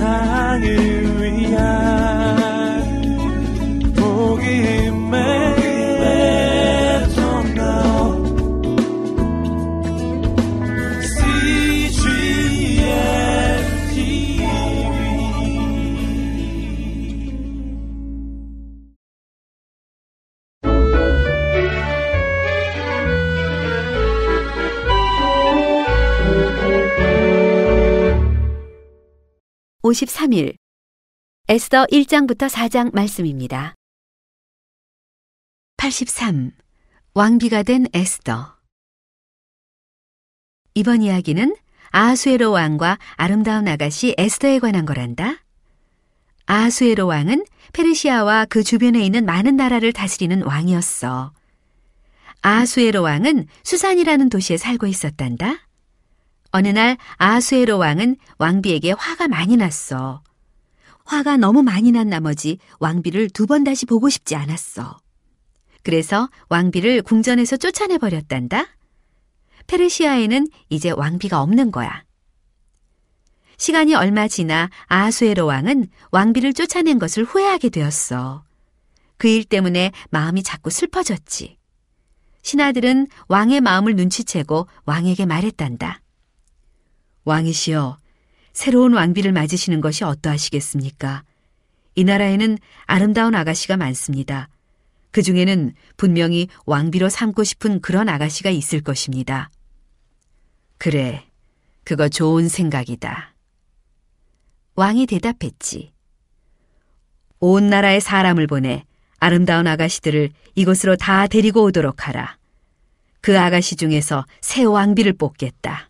세상을 53일 에스더 1장부터 4장 말씀입니다. 83. 왕비가 된 에스더 이번 이야기는 아하수에로 왕과 아름다운 아가씨 에스더에 관한 거란다. 아하수에로 왕은 페르시아와 그 주변에 있는 많은 나라를 다스리는 왕이었어. 아하수에로 왕은 수산이라는 도시에 살고 있었단다. 어느 날 아하수에로 왕은 왕비에게 화가 많이 났어. 화가 너무 많이 난 나머지 왕비를 두 번 다시 보고 싶지 않았어. 그래서 왕비를 궁전에서 쫓아내 버렸단다. 페르시아에는 이제 왕비가 없는 거야. 시간이 얼마 지나 아하수에로 왕은 왕비를 쫓아낸 것을 후회하게 되었어. 그 일 때문에 마음이 자꾸 슬퍼졌지. 신하들은 왕의 마음을 눈치채고 왕에게 말했단다. 왕이시여, 새로운 왕비를 맞으시는 것이 어떠하시겠습니까? 이 나라에는 아름다운 아가씨가 많습니다. 그 중에는 분명히 왕비로 삼고 싶은 그런 아가씨가 있을 것입니다. 그래, 그거 좋은 생각이다. 왕이 대답했지. 온 나라의 사람을 보내 아름다운 아가씨들을 이곳으로 다 데리고 오도록 하라. 그 아가씨 중에서 새 왕비를 뽑겠다.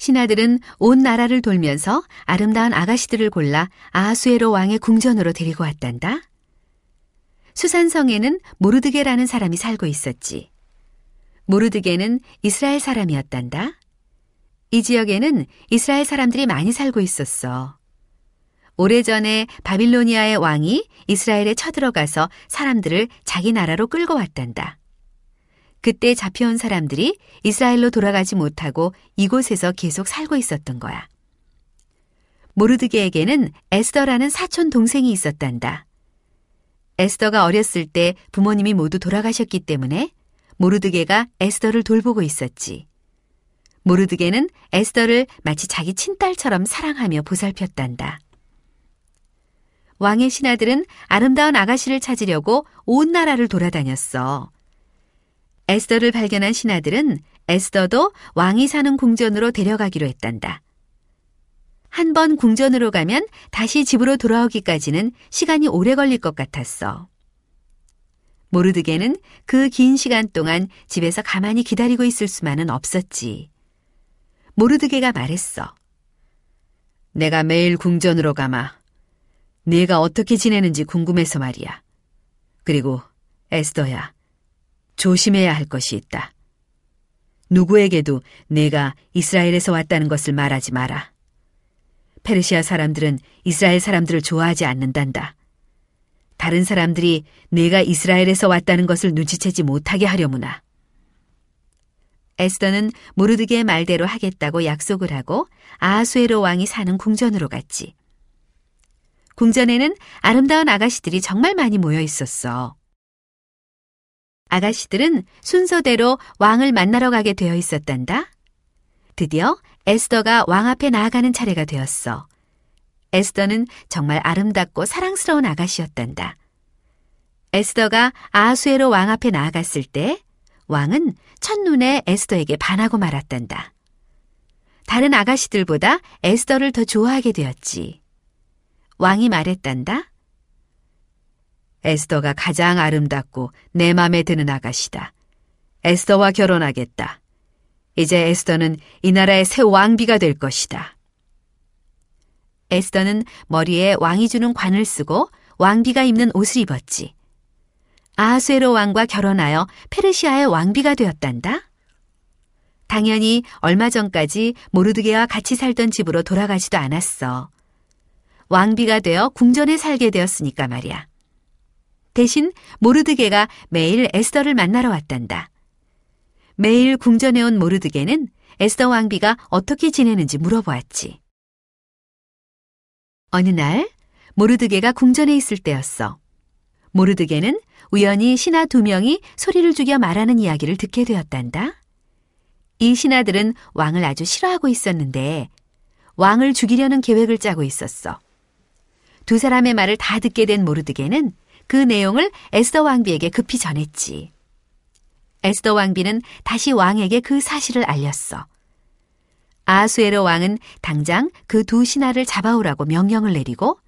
신하들은 온 나라를 돌면서 아름다운 아가씨들을 골라 아하수에로 왕의 궁전으로 데리고 왔단다. 수산성에는 모르드게라는 사람이 살고 있었지. 모르드게는 이스라엘 사람이었단다. 이 지역에는 이스라엘 사람들이 많이 살고 있었어. 오래전에 바빌로니아의 왕이 이스라엘에 쳐들어가서 사람들을 자기 나라로 끌고 왔단다. 그때 잡혀온 사람들이 이스라엘로 돌아가지 못하고 이곳에서 계속 살고 있었던 거야. 모르드게에게는 에스더라는 사촌 동생이 있었단다. 에스더가 어렸을 때 부모님이 모두 돌아가셨기 때문에 모르드게가 에스더를 돌보고 있었지. 모르드게는 에스더를 마치 자기 친딸처럼 사랑하며 보살폈단다. 왕의 신하들은 아름다운 아가씨를 찾으려고 온 나라를 돌아다녔어. 에스더를 발견한 신하들은 에스더도 왕이 사는 궁전으로 데려가기로 했단다. 한 번 궁전으로 가면 다시 집으로 돌아오기까지는 시간이 오래 걸릴 것 같았어. 모르드게는 그 긴 시간 동안 집에서 가만히 기다리고 있을 수만은 없었지. 모르드게가 말했어. 내가 매일 궁전으로 가마. 네가 어떻게 지내는지 궁금해서 말이야. 그리고 에스더야, 조심해야 할 것이 있다. 누구에게도 내가 이스라엘에서 왔다는 것을 말하지 마라. 페르시아 사람들은 이스라엘 사람들을 좋아하지 않는단다. 다른 사람들이 내가 이스라엘에서 왔다는 것을 눈치채지 못하게 하려무나. 에스더는 모르드게의 말대로 하겠다고 약속을 하고 아하수에로 왕이 사는 궁전으로 갔지. 궁전에는 아름다운 아가씨들이 정말 많이 모여 있었어. 아가씨들은 순서대로 왕을 만나러 가게 되어 있었단다. 드디어 에스더가 왕 앞에 나아가는 차례가 되었어. 에스더는 정말 아름답고 사랑스러운 아가씨였단다. 에스더가 아하수에로 왕 앞에 나아갔을 때 왕은 첫눈에 에스더에게 반하고 말았단다. 다른 아가씨들보다 에스더를 더 좋아하게 되었지. 왕이 말했단다. 에스더가 가장 아름답고 내 맘에 드는 아가씨다. 에스더와 결혼하겠다. 이제 에스더는 이 나라의 새 왕비가 될 것이다. 에스더는 머리에 왕이 주는 관을 쓰고 왕비가 입는 옷을 입었지. 아하수에로 왕과 결혼하여 페르시아의 왕비가 되었단다. 당연히 얼마 전까지 모르드게와 같이 살던 집으로 돌아가지도 않았어. 왕비가 되어 궁전에 살게 되었으니까 말이야. 대신 모르드게가 매일 에스더를 만나러 왔단다. 매일 궁전에 온 모르드게는 에스더 왕비가 어떻게 지내는지 물어보았지. 어느 날 모르드게가 궁전에 있을 때였어. 모르드게는 우연히 신하 두 명이 소리를 죽여 말하는 이야기를 듣게 되었단다. 이 신하들은 왕을 아주 싫어하고 있었는데 왕을 죽이려는 계획을 짜고 있었어. 두 사람의 말을 다 듣게 된 모르드게는 그 내용을 에스더 왕비에게 급히 전했지. 에스더 왕비는 다시 왕에게 그 사실을 알렸어. 아수에로 왕은 당장 그 두 신하를 잡아오라고 명령을 내리고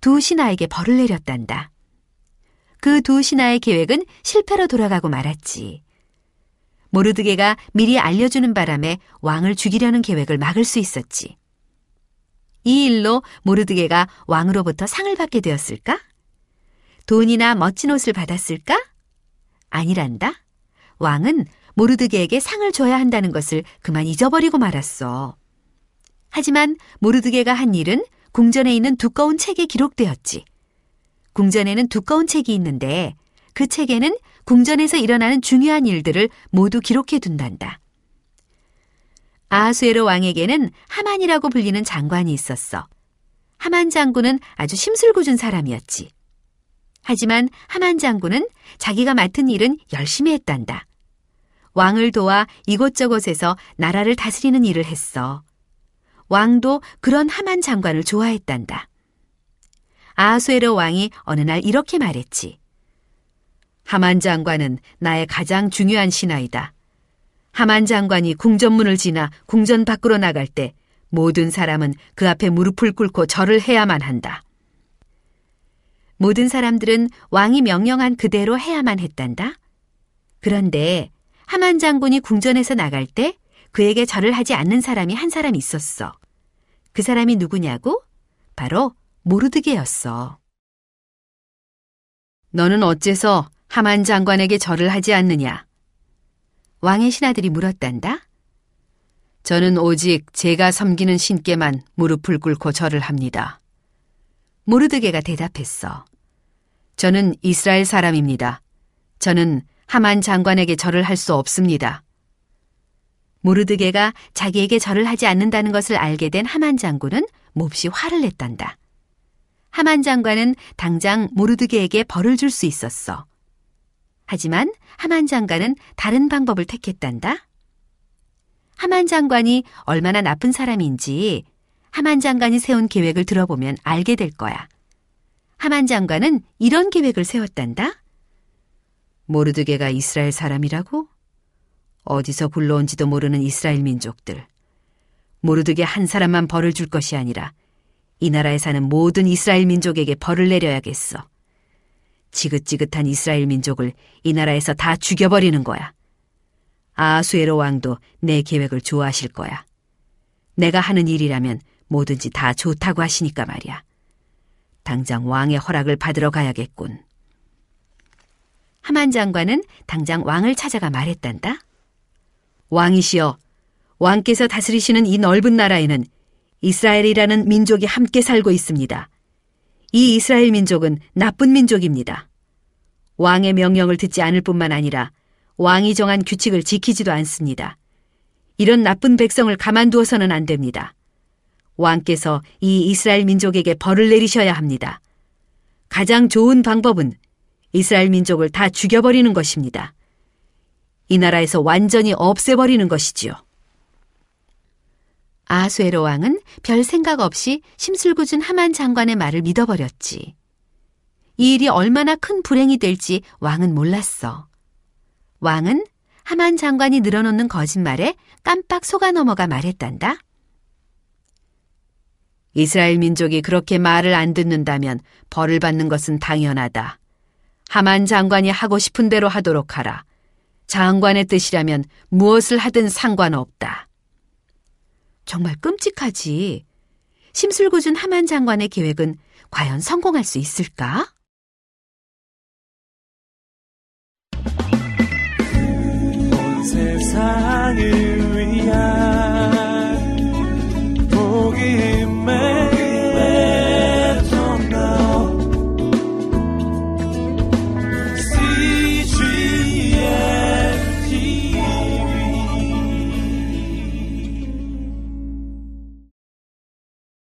두 신하에게 벌을 내렸단다. 그 두 신하의 계획은 실패로 돌아가고 말았지. 모르드게가 미리 알려주는 바람에 왕을 죽이려는 계획을 막을 수 있었지. 이 일로 모르드게가 왕으로부터 상을 받게 되었을까? 돈이나 멋진 옷을 받았을까? 아니란다. 왕은 모르드게에게 상을 줘야 한다는 것을 그만 잊어버리고 말았어. 하지만 모르드게가 한 일은 궁전에 있는 두꺼운 책에 기록되었지. 궁전에는 두꺼운 책이 있는데 그 책에는 궁전에서 일어나는 중요한 일들을 모두 기록해 둔단다. 아수에로 왕에게는 하만이라고 불리는 장관이 있었어. 하만 장군은 아주 심술궂은 사람이었지. 하지만 하만 장군은 자기가 맡은 일은 열심히 했단다. 왕을 도와 이곳저곳에서 나라를 다스리는 일을 했어. 왕도 그런 하만 장관을 좋아했단다. 아수에로 왕이 어느 날 이렇게 말했지. 하만 장관은 나의 가장 중요한 신하이다. 하만 장관이 궁전문을 지나 궁전 밖으로 나갈 때 모든 사람은 그 앞에 무릎을 꿇고 절을 해야만 한다. 모든 사람들은 왕이 명령한 그대로 해야만 했단다. 그런데 하만 장군이 궁전에서 나갈 때 그에게 절을 하지 않는 사람이 한 사람 있었어. 그 사람이 누구냐고? 바로 모르드게였어. 너는 어째서 하만 장관에게 절을 하지 않느냐? 왕의 신하들이 물었단다. 저는 오직 제가 섬기는 신께만 무릎을 꿇고 절을 합니다. 모르드게가 대답했어. 저는 이스라엘 사람입니다. 저는 하만 장관에게 절을 할 수 없습니다. 모르드게가 자기에게 절을 하지 않는다는 것을 알게 된 하만 장군은 몹시 화를 냈단다. 하만 장관은 당장 모르드게에게 벌을 줄 수 있었어. 하지만 하만 장관은 다른 방법을 택했단다. 하만 장관이 얼마나 나쁜 사람인지 하만 장관이 세운 계획을 들어보면 알게 될 거야. 하만 장관은 이런 계획을 세웠단다. 모르드게가 이스라엘 사람이라고? 어디서 불러온지도 모르는 이스라엘 민족들. 모르드게 한 사람만 벌을 줄 것이 아니라 이 나라에 사는 모든 이스라엘 민족에게 벌을 내려야겠어. 지긋지긋한 이스라엘 민족을 이 나라에서 다 죽여버리는 거야. 아수에로 왕도 내 계획을 좋아하실 거야. 내가 하는 일이라면 뭐든지 다 좋다고 하시니까 말이야. 당장 왕의 허락을 받으러 가야겠군. 하만 장관은 당장 왕을 찾아가 말했단다. 왕이시여, 왕께서 다스리시는 이 넓은 나라에는 이스라엘이라는 민족이 함께 살고 있습니다. 이 이스라엘 민족은 나쁜 민족입니다. 왕의 명령을 듣지 않을 뿐만 아니라 왕이 정한 규칙을 지키지도 않습니다. 이런 나쁜 백성을 가만두어서는 안 됩니다. 왕께서 이 이스라엘 민족에게 벌을 내리셔야 합니다. 가장 좋은 방법은 이스라엘 민족을 다 죽여버리는 것입니다. 이 나라에서 완전히 없애버리는 것이지요. 아수에로 왕은 별 생각 없이 심술궂은 하만 장관의 말을 믿어버렸지. 이 일이 얼마나 큰 불행이 될지 왕은 몰랐어. 왕은 하만 장관이 늘어놓는 거짓말에 깜빡 속아 넘어가 말했단다. 이스라엘 민족이 그렇게 말을 안 듣는다면 벌을 받는 것은 당연하다. 하만 장관이 하고 싶은 대로 하도록 하라. 장관의 뜻이라면 무엇을 하든 상관없다. 정말 끔찍하지. 심술궂은 하만 장관의 계획은 과연 성공할 수 있을까? 온 세상을